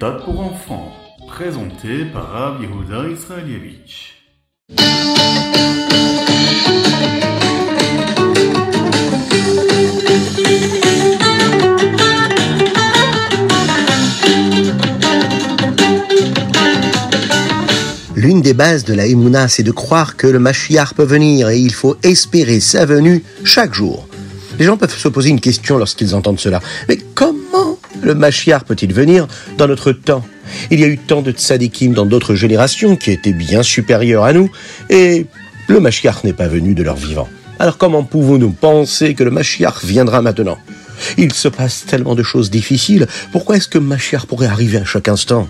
méthode pour enfants, présenté par Rav Israelievich. L'une des bases de la Emouna, c'est de croire que le Mashiach peut venir et il faut espérer sa venue chaque jour. Les gens peuvent se poser une question lorsqu'ils entendent cela. Mais comment le Mashiach peut-il venir dans notre temps? Il y a eu tant de tzadikim dans d'autres générations qui étaient bien supérieurs à nous et le Mashiach n'est pas venu de leur vivant. Alors comment pouvons-nous penser que le Mashiach viendra maintenant? Il se passe tellement de choses difficiles. Pourquoi est-ce que Mashiach pourrait arriver à chaque instant?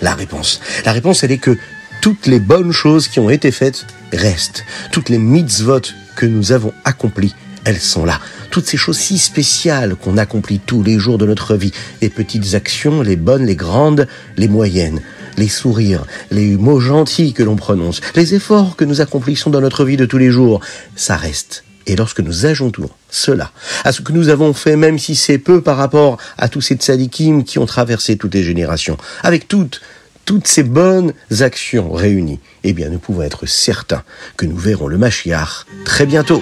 La réponse. La réponse, elle est que toutes les bonnes choses qui ont été faites restent. Toutes les mitzvot que nous avons accomplies, elles sont là. Toutes ces choses si spéciales qu'on accomplit tous les jours de notre vie, les petites actions, les bonnes, les grandes, les moyennes, les sourires, les mots gentils que l'on prononce, les efforts que nous accomplissons dans notre vie de tous les jours, ça reste. Et lorsque nous ajoutons cela à ce que nous avons fait, même si c'est peu par rapport à tous ces tzadikim qui ont traversé toutes les générations, avec toutes toutes ces bonnes actions réunies, eh bien, nous pouvons être certains que nous verrons le Mashiach très bientôt.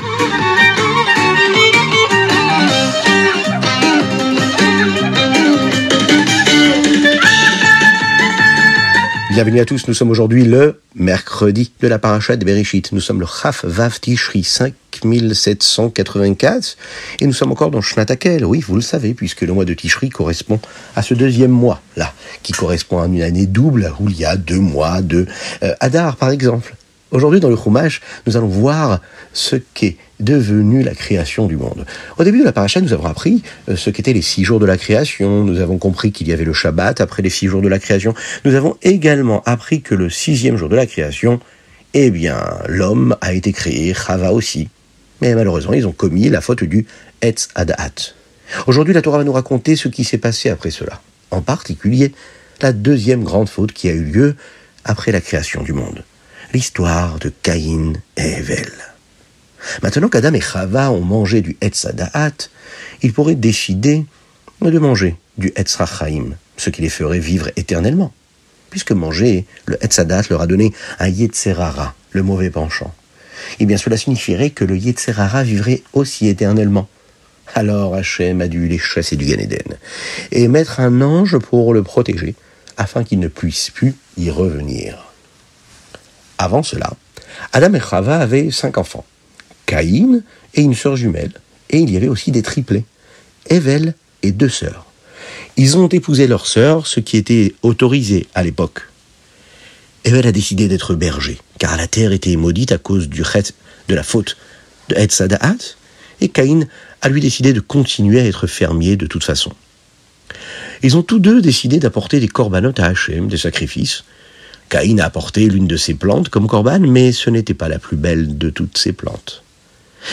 Bienvenue à tous, nous sommes aujourd'hui le mercredi de la paracha de Bereshit. Nous sommes le Chaf Vav Tishri 5784 et nous sommes encore dans Shnatakel. Oui, vous le savez, puisque le mois de Tishri correspond à ce deuxième mois là, qui correspond à une année double où il y a deux mois de euh, Hadar par exemple. Aujourd'hui, dans le Chumash, nous allons voir ce qu'est devenu la création du monde. Au début de la paracha, nous avons appris euh, ce qu'étaient les six jours de la création. Nous avons compris qu'il y avait le Shabbat après les six jours de la création. Nous avons également appris que le sixième jour de la création, eh bien, l'homme a été créé, Chava aussi. Mais malheureusement, ils ont commis la faute du Etz Adaat. Aujourd'hui, la Torah va nous raconter ce qui s'est passé après cela. En particulier, la deuxième grande faute qui a eu lieu après la création du monde l'histoire de Caïn et Evel. Maintenant qu'Adam et Chava ont mangé du Etzadaat, ils pourraient décider de manger du Etzrachaim, ce qui les ferait vivre éternellement, puisque manger le Etzadat leur a donné un Yetzerara, le mauvais penchant. Eh bien, cela signifierait que le Yetzerara vivrait aussi éternellement. Alors Hachem a dû les chasser du Gan Eden et mettre un ange pour le protéger, afin qu'il ne puisse plus y revenir. Avant cela, Adam et Chava avaient cinq enfants. Caïn et une sœur jumelle, et il y avait aussi des triplés, Evel et deux sœurs. Ils ont épousé leur sœur, ce qui était autorisé à l'époque. Evel a décidé d'être berger, car la terre était maudite à cause du chet, de la faute de Etzadaat, et Caïn a lui décidé de continuer à être fermier de toute façon. Ils ont tous deux décidé d'apporter des corbanotes à Hachem, des sacrifices, Caïn a apporté l'une de ses plantes comme corban, mais ce n'était pas la plus belle de toutes ses plantes.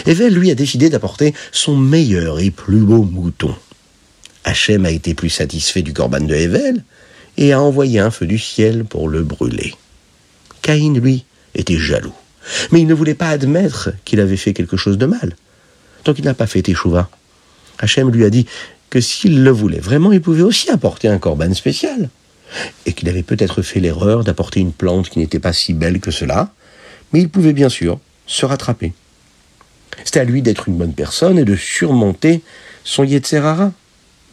Evel, lui, a décidé d'apporter son meilleur et plus beau mouton. Hachem a été plus satisfait du corban de Evel et a envoyé un feu du ciel pour le brûler. Caïn, lui, était jaloux, mais il ne voulait pas admettre qu'il avait fait quelque chose de mal. Donc il n'a pas fait Teshuvah. Hachem lui a dit que s'il le voulait vraiment, il pouvait aussi apporter un corban spécial et qu'il avait peut-être fait l'erreur d'apporter une plante qui n'était pas si belle que cela, mais il pouvait bien sûr se rattraper. C'était à lui d'être une bonne personne et de surmonter son Yetzerara.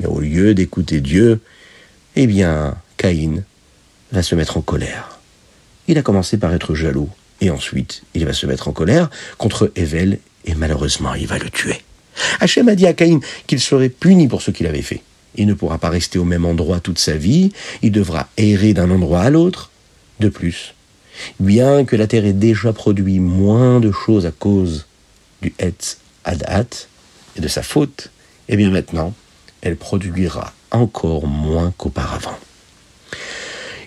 Mais au lieu d'écouter Dieu, eh bien, Caïn va se mettre en colère. Il a commencé par être jaloux, et ensuite il va se mettre en colère contre Evel, et malheureusement il va le tuer. Hachem a dit à Caïn qu'il serait puni pour ce qu'il avait fait. Il ne pourra pas rester au même endroit toute sa vie, il devra errer d'un endroit à l'autre. De plus, bien que la terre ait déjà produit moins de choses à cause du Hetz Adat et de sa faute, eh bien maintenant, elle produira encore moins qu'auparavant.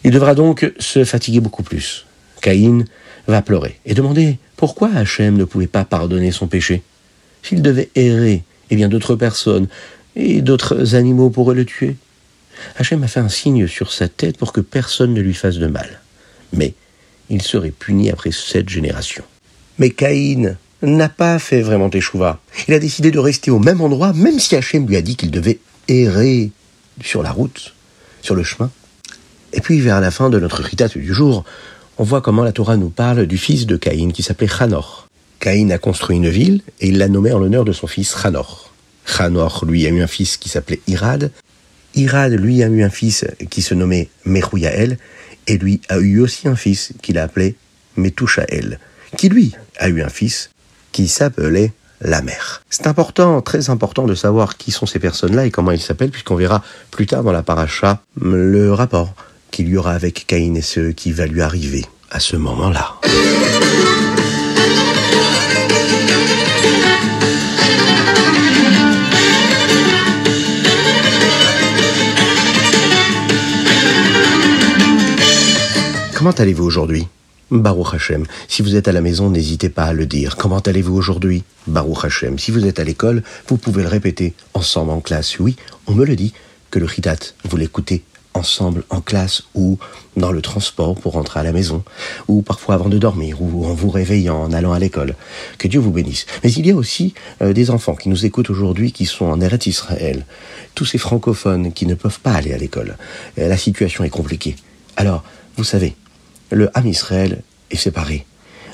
Il devra donc se fatiguer beaucoup plus. Caïn va pleurer et demander pourquoi Hachem ne pouvait pas pardonner son péché. S'il devait errer, eh bien d'autres personnes et d'autres animaux pourraient le tuer. Hachem a fait un signe sur sa tête pour que personne ne lui fasse de mal. Mais il serait puni après sept générations. Mais Caïn n'a pas fait vraiment échouva. Il a décidé de rester au même endroit, même si Hachem lui a dit qu'il devait errer sur la route, sur le chemin. Et puis vers la fin de notre ritat du jour, on voit comment la Torah nous parle du fils de Caïn qui s'appelait Hanor. Caïn a construit une ville et il l'a nommée en l'honneur de son fils Hanor. Hanor, lui, a eu un fils qui s'appelait Irad. Irad, lui, a eu un fils qui se nommait Merouyael et lui a eu aussi un fils qu'il a appelé Metouchael, qui lui a eu un fils qui s'appelait la mère. C'est important, très important de savoir qui sont ces personnes-là et comment ils s'appellent, puisqu'on verra plus tard dans la paracha le rapport qu'il y aura avec Caïn et ce qui va lui arriver à ce moment-là. Comment allez-vous aujourd'hui? Baruch Hashem. Si vous êtes à la maison, n'hésitez pas à le dire. Comment allez-vous aujourd'hui? Baruch Hashem. Si vous êtes à l'école, vous pouvez le répéter ensemble en classe. Oui, on me le dit que le Chitat, vous l'écoutez ensemble en classe ou dans le transport pour rentrer à la maison, ou parfois avant de dormir, ou en vous réveillant, en allant à l'école. Que Dieu vous bénisse. Mais il y a aussi euh, des enfants qui nous écoutent aujourd'hui qui sont en Eretz Israël, tous ces francophones qui ne peuvent pas aller à l'école. Euh, la situation est compliquée. Alors, vous savez, le Ham Israël est séparé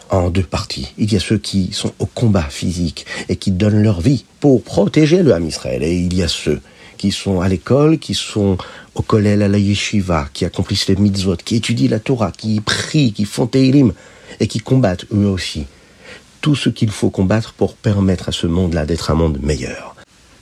en deux parties. Il y a ceux qui sont au combat physique et qui donnent leur vie pour protéger le Ham Israël. Et il y a ceux qui sont à l'école, qui sont au collège à la yeshiva, qui accomplissent les mitzvot, qui étudient la Torah, qui prient, qui font Teilim et qui combattent eux aussi. Tout ce qu'il faut combattre pour permettre à ce monde-là d'être un monde meilleur.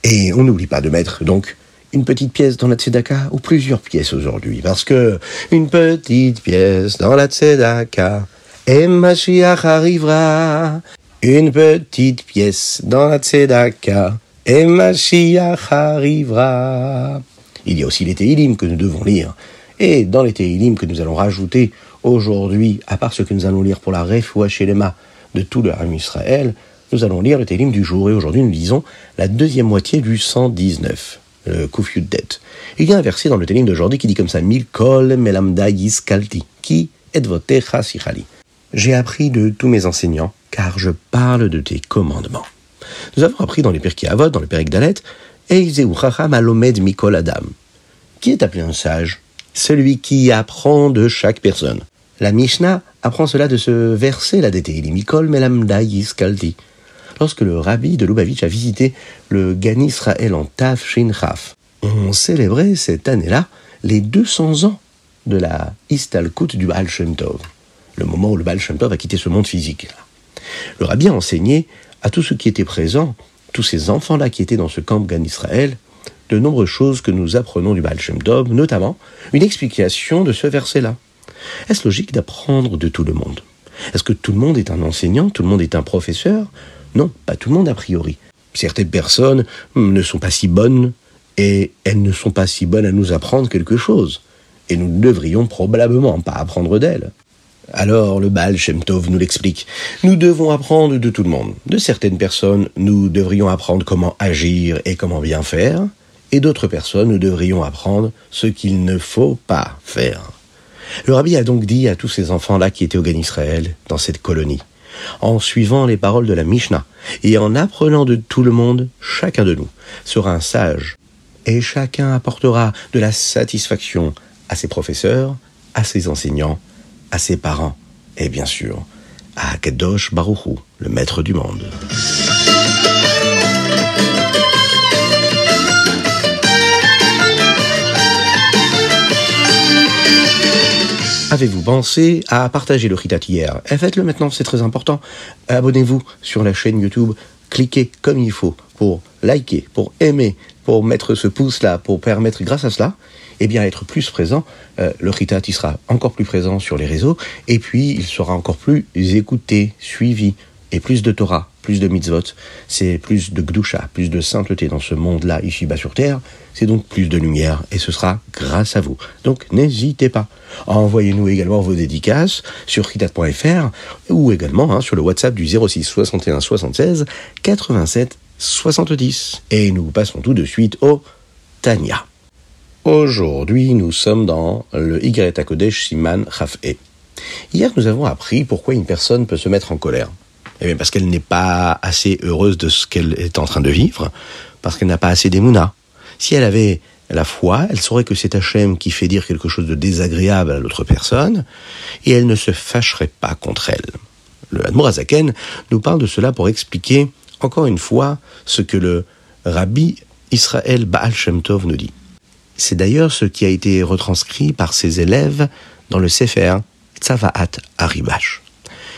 Et on n'oublie pas de mettre donc une petite pièce dans la tzedaka ou plusieurs pièces aujourd'hui parce que une petite pièce dans la tzedaka et Mashiach arrivera. Une petite pièce dans la tzedaka et Mashiach arrivera. Il y a aussi les Teilim que nous devons lire. Et dans les Teilim que nous allons rajouter aujourd'hui, à part ce que nous allons lire pour la Refoua Shelema de tout le Ham Israël, nous allons lire le Teilim du jour. Et aujourd'hui, nous lisons la deuxième moitié du 119 le Det. Il y a un verset dans le Télim d'aujourd'hui qui dit comme ça Mil kol melamda yiskalti, qui et votecha sichali. J'ai appris de tous mes enseignants, car je parle de tes commandements. Nous avons appris dans les Pirkei Avot, dans le Père Dalet, Eizeu chacham alomed mikol adam. Qui est appelé un sage? Celui qui apprend de chaque personne. La Mishnah apprend cela de ce verset, la Télim, Mikol melamda yiskalti lorsque le rabbi de Lubavitch a visité le Gan Israël en Tav Shin Chaf. On célébrait cette année-là les 200 ans de la Istalkut du Baal Shem Tov, le moment où le Baal Shem Tov a quitté ce monde physique. Le rabbi a enseigné à tous ceux qui étaient présents, tous ces enfants-là qui étaient dans ce camp Gan Israël, de nombreuses choses que nous apprenons du Baal Shem Tov, notamment une explication de ce verset-là. Est-ce logique d'apprendre de tout le monde? Est-ce que tout le monde est un enseignant, tout le monde est un professeur? Non, pas tout le monde a priori. Certaines personnes ne sont pas si bonnes et elles ne sont pas si bonnes à nous apprendre quelque chose. Et nous ne devrions probablement pas apprendre d'elles. Alors le Baal Shem Tov nous l'explique. Nous devons apprendre de tout le monde. De certaines personnes, nous devrions apprendre comment agir et comment bien faire. Et d'autres personnes, nous devrions apprendre ce qu'il ne faut pas faire. Le rabbi a donc dit à tous ces enfants-là qui étaient au Gan Israël, dans cette colonie, en suivant les paroles de la Mishnah et en apprenant de tout le monde, chacun de nous sera un sage et chacun apportera de la satisfaction à ses professeurs, à ses enseignants, à ses parents et bien sûr à Kadosh Baruchou, le maître du monde. Avez-vous pensé à partager le Ritat hier eh, Faites-le maintenant, c'est très important. Abonnez-vous sur la chaîne YouTube. Cliquez comme il faut pour liker, pour aimer, pour mettre ce pouce-là, pour permettre, grâce à cela, eh bien, être plus présent. Euh, le Ritat, il sera encore plus présent sur les réseaux. Et puis, il sera encore plus écouté, suivi. Et plus de Torah, plus de mitzvot, c'est plus de gdusha, plus de sainteté dans ce monde-là, ici-bas sur Terre, c'est donc plus de lumière, et ce sera grâce à vous. Donc n'hésitez pas. Envoyez-nous également vos dédicaces sur ritat.fr ou également hein, sur le WhatsApp du 06 61 76 87 70. Et nous passons tout de suite au Tanya. Aujourd'hui, nous sommes dans le Y Kodesh Siman Chaf'e. Hier, nous avons appris pourquoi une personne peut se mettre en colère. Eh bien, parce qu'elle n'est pas assez heureuse de ce qu'elle est en train de vivre, parce qu'elle n'a pas assez d'émouna. Si elle avait la foi, elle saurait que c'est Hachem qui fait dire quelque chose de désagréable à l'autre personne, et elle ne se fâcherait pas contre elle. Le Admorazaken nous parle de cela pour expliquer, encore une fois, ce que le Rabbi Israël Baal Shem Tov nous dit. C'est d'ailleurs ce qui a été retranscrit par ses élèves dans le Sefer Tzavaat Aribash.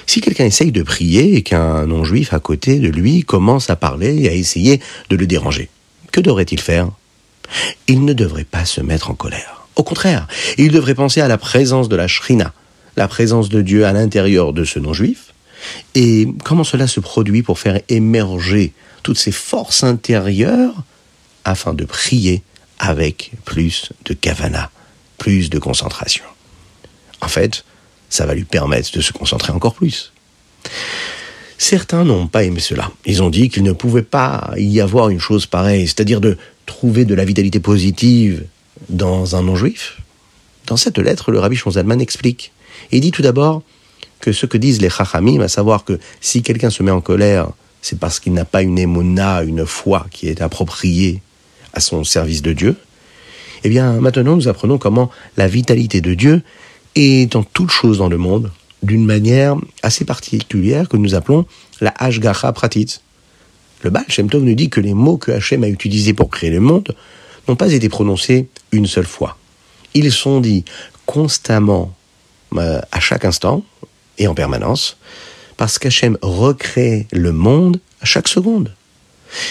Si quelqu'un essaye de prier et qu'un non-juif à côté de lui commence à parler et à essayer de le déranger, que devrait-il faire? Il ne devrait pas se mettre en colère. Au contraire, il devrait penser à la présence de la Shrina, la présence de Dieu à l'intérieur de ce non-juif, et comment cela se produit pour faire émerger toutes ces forces intérieures afin de prier avec plus de kavana, plus de concentration? En fait, ça va lui permettre de se concentrer encore plus. Certains n'ont pas aimé cela. Ils ont dit qu'il ne pouvait pas y avoir une chose pareille, c'est-à-dire de trouver de la vitalité positive dans un non-juif. Dans cette lettre, le rabbi Shonzalman explique. Il dit tout d'abord que ce que disent les chachamim, à savoir que si quelqu'un se met en colère, c'est parce qu'il n'a pas une émona, une foi qui est appropriée à son service de Dieu. Eh bien, maintenant, nous apprenons comment la vitalité de Dieu et dans toute chose dans le monde d'une manière assez particulière que nous appelons la Hashgacha Pratit. Le Baal Shem Tov nous dit que les mots que Hachem a utilisés pour créer le monde n'ont pas été prononcés une seule fois. Ils sont dits constamment, euh, à chaque instant et en permanence, parce qu'Hachem recrée le monde à chaque seconde.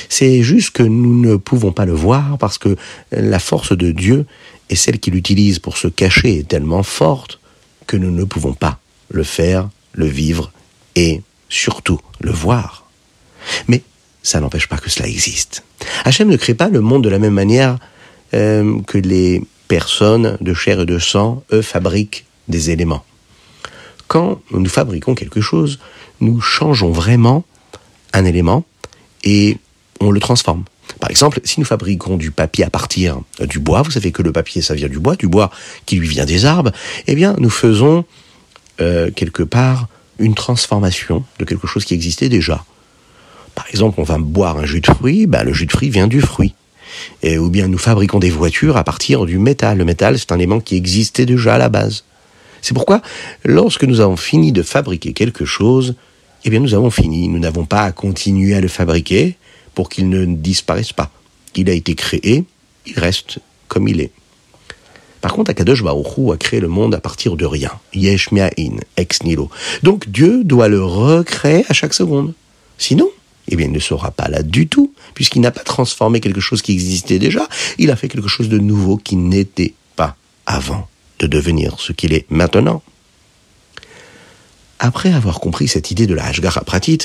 C'est juste que nous ne pouvons pas le voir parce que la force de Dieu et celle qu'il utilise pour se cacher est tellement forte que nous ne pouvons pas le faire, le vivre et surtout le voir. Mais ça n'empêche pas que cela existe. Hachem ne crée pas le monde de la même manière euh, que les personnes de chair et de sang, eux, fabriquent des éléments. Quand nous fabriquons quelque chose, nous changeons vraiment un élément et on le transforme. Par exemple, si nous fabriquons du papier à partir du bois, vous savez que le papier, ça vient du bois, du bois qui lui vient des arbres, eh bien, nous faisons euh, quelque part une transformation de quelque chose qui existait déjà. Par exemple, on va boire un jus de fruit, ben, le jus de fruit vient du fruit. Et, ou bien nous fabriquons des voitures à partir du métal. Le métal, c'est un élément qui existait déjà à la base. C'est pourquoi, lorsque nous avons fini de fabriquer quelque chose, eh bien, nous avons fini. Nous n'avons pas à continuer à le fabriquer pour qu'il ne disparaisse pas. Il a été créé, il reste comme il est. Par contre, Akadosh Baruch a créé le monde à partir de rien. Yesh ex nilo. Donc Dieu doit le recréer à chaque seconde. Sinon, eh bien, il ne sera pas là du tout, puisqu'il n'a pas transformé quelque chose qui existait déjà, il a fait quelque chose de nouveau qui n'était pas avant de devenir ce qu'il est maintenant. Après avoir compris cette idée de la Hashgara Pratit,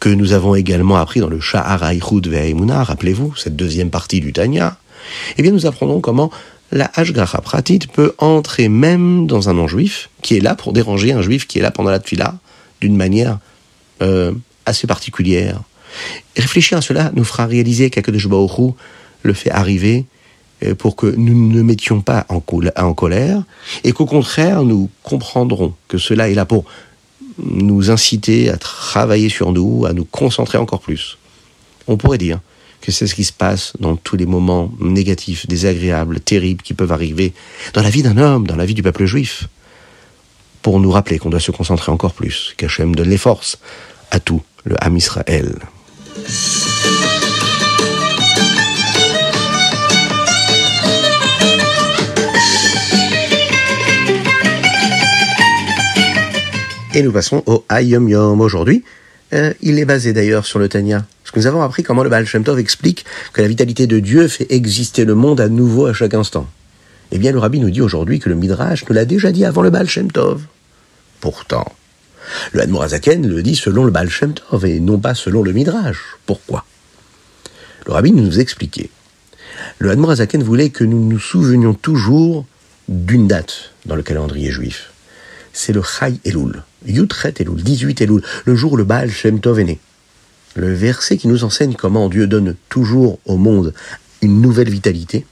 que nous avons également appris dans le Sha'ar Aichud rappelez-vous, cette deuxième partie du Tanya, eh bien nous apprenons comment la Hashgara Pratit peut entrer même dans un non-juif qui est là pour déranger un juif qui est là pendant la tfila d'une manière euh, assez particulière. réfléchir à cela nous fera réaliser qu'Akadosh Baruch le fait arriver euh, pour que nous ne mettions pas en colère et qu'au contraire nous comprendrons que cela est là pour nous inciter à travailler sur nous, à nous concentrer encore plus. On pourrait dire que c'est ce qui se passe dans tous les moments négatifs, désagréables, terribles qui peuvent arriver dans la vie d'un homme, dans la vie du peuple juif, pour nous rappeler qu'on doit se concentrer encore plus, qu'Hachem donne les forces à tout le Ham Israël. Et nous passons au Ayom Yom aujourd'hui. Euh, il est basé d'ailleurs sur le Tanya. Parce que nous avons appris comment le Baal Shem Tov explique que la vitalité de Dieu fait exister le monde à nouveau à chaque instant. Eh bien, le Rabbi nous dit aujourd'hui que le Midrash nous l'a déjà dit avant le Baal Shem Tov. Pourtant, le Hadmorazaken le dit selon le Baal Shem Tov et non pas selon le Midrash. Pourquoi? Le Rabbi nous expliquait. Le Hadmorazaken voulait que nous nous souvenions toujours d'une date dans le calendrier juif. C'est le Chai Elul. Yutret Elul, 18 Elul, le jour où le Baal Shem Tov est né. Le verset qui nous enseigne comment Dieu donne toujours au monde une nouvelle vitalité,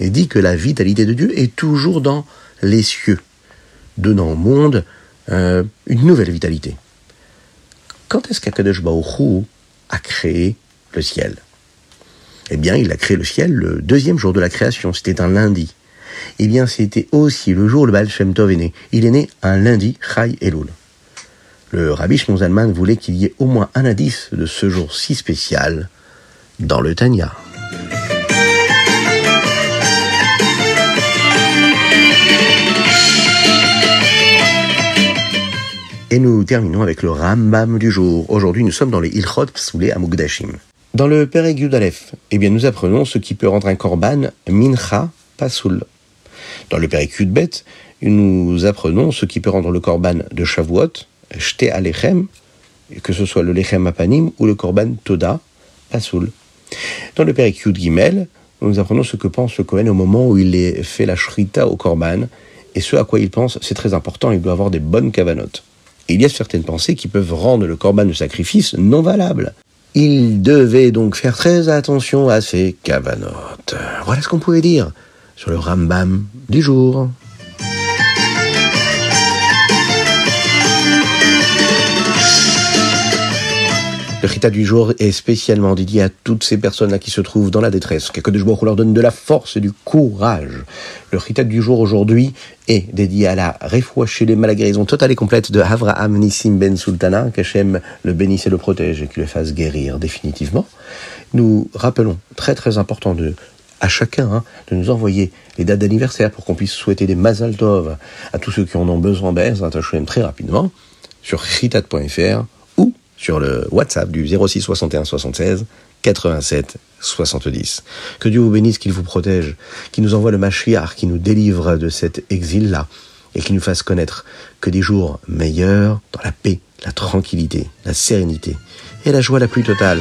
et dit que la vitalité de Dieu est toujours dans les cieux, donnant au monde euh, une nouvelle vitalité. Quand est-ce qu'Akadosh Baruch a créé le ciel? Eh bien, il a créé le ciel le deuxième jour de la création, c'était un lundi. Eh bien, c'était aussi le jour où le Baal Shem Tov est né. Il est né un lundi, Chai Elul. Le rabbi Shmuel voulait qu'il y ait au moins un indice de ce jour si spécial dans le Tanya. Et nous terminons avec le Rambam du jour. Aujourd'hui, nous sommes dans les Ilchot Psoulé Amugdashim. Dans le Perek Yudalef, eh bien, nous apprenons ce qui peut rendre un korban mincha pasoul. Dans le Perek Yudbet, nous apprenons ce qui peut rendre le korban de Shavuot, shte alechem, que ce soit le lechem apanim ou le korban toda, pasoul. Dans le Perek Yud Gimel, nous apprenons ce que pense le Kohen au moment où il fait la shrita au korban, et ce à quoi il pense, c'est très important, il doit avoir des bonnes kavanotes il y a certaines pensées qui peuvent rendre le corban de sacrifice non valable. Il devait donc faire très attention à ses cavanotes. Voilà ce qu'on pouvait dire sur le Rambam du jour. Le Chita du jour est spécialement dédié à toutes ces personnes-là qui se trouvent dans la détresse. Que de jour leur donne de la force et du courage. Le Chita du jour aujourd'hui est dédié à la chez les la guérison totale et complète de Avraham Nissim Ben Sultana, qu'Hachem le bénisse et le protège et qu'il le fasse guérir définitivement. Nous rappelons, très très important à chacun hein, de nous envoyer les dates d'anniversaire pour qu'on puisse souhaiter des Mazal Tov à tous ceux qui en ont besoin d'ailleurs, très rapidement sur chitat.fr sur le WhatsApp du 06 61 76 87 70. Que Dieu vous bénisse, qu'il vous protège, qu'il nous envoie le Mashiach, qui nous délivre de cet exil-là, et qui nous fasse connaître que des jours meilleurs dans la paix, la tranquillité, la sérénité et la joie la plus totale.